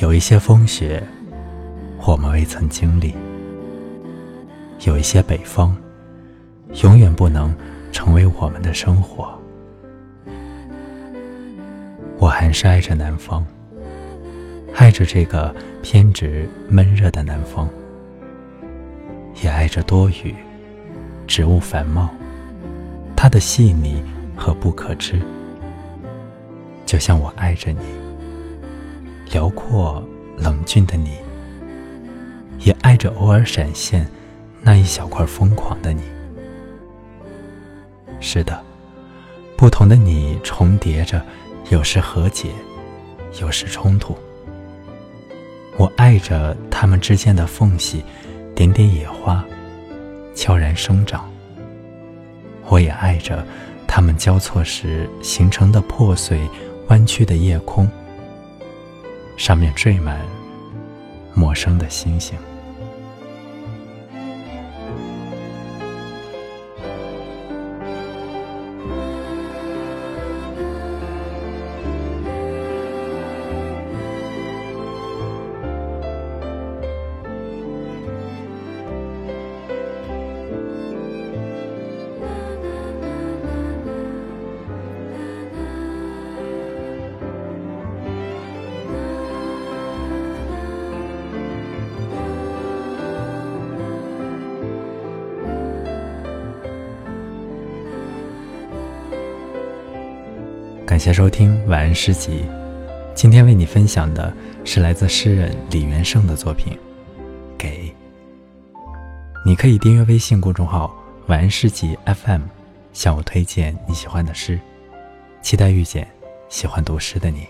有一些风雪，我们未曾经历；有一些北风，永远不能成为我们的生活。我还是爱着南方，爱着这个偏执闷热的南方，也爱着多雨、植物繁茂，它的细腻和不可知，就像我爱着你，辽阔冷峻的你，也爱着偶尔闪现那一小块疯狂的你。是的，不同的你重叠着。有时和解，有时冲突。我爱着它们之间的缝隙，点点野花悄然生长。我也爱着它们交错时形成的破碎、弯曲的夜空，上面缀满陌生的星星。感谢收听《晚安诗集》，今天为你分享的是来自诗人李元盛的作品《给》。你可以订阅微信公众号“晚安诗集 FM”，向我推荐你喜欢的诗，期待遇见喜欢读诗的你。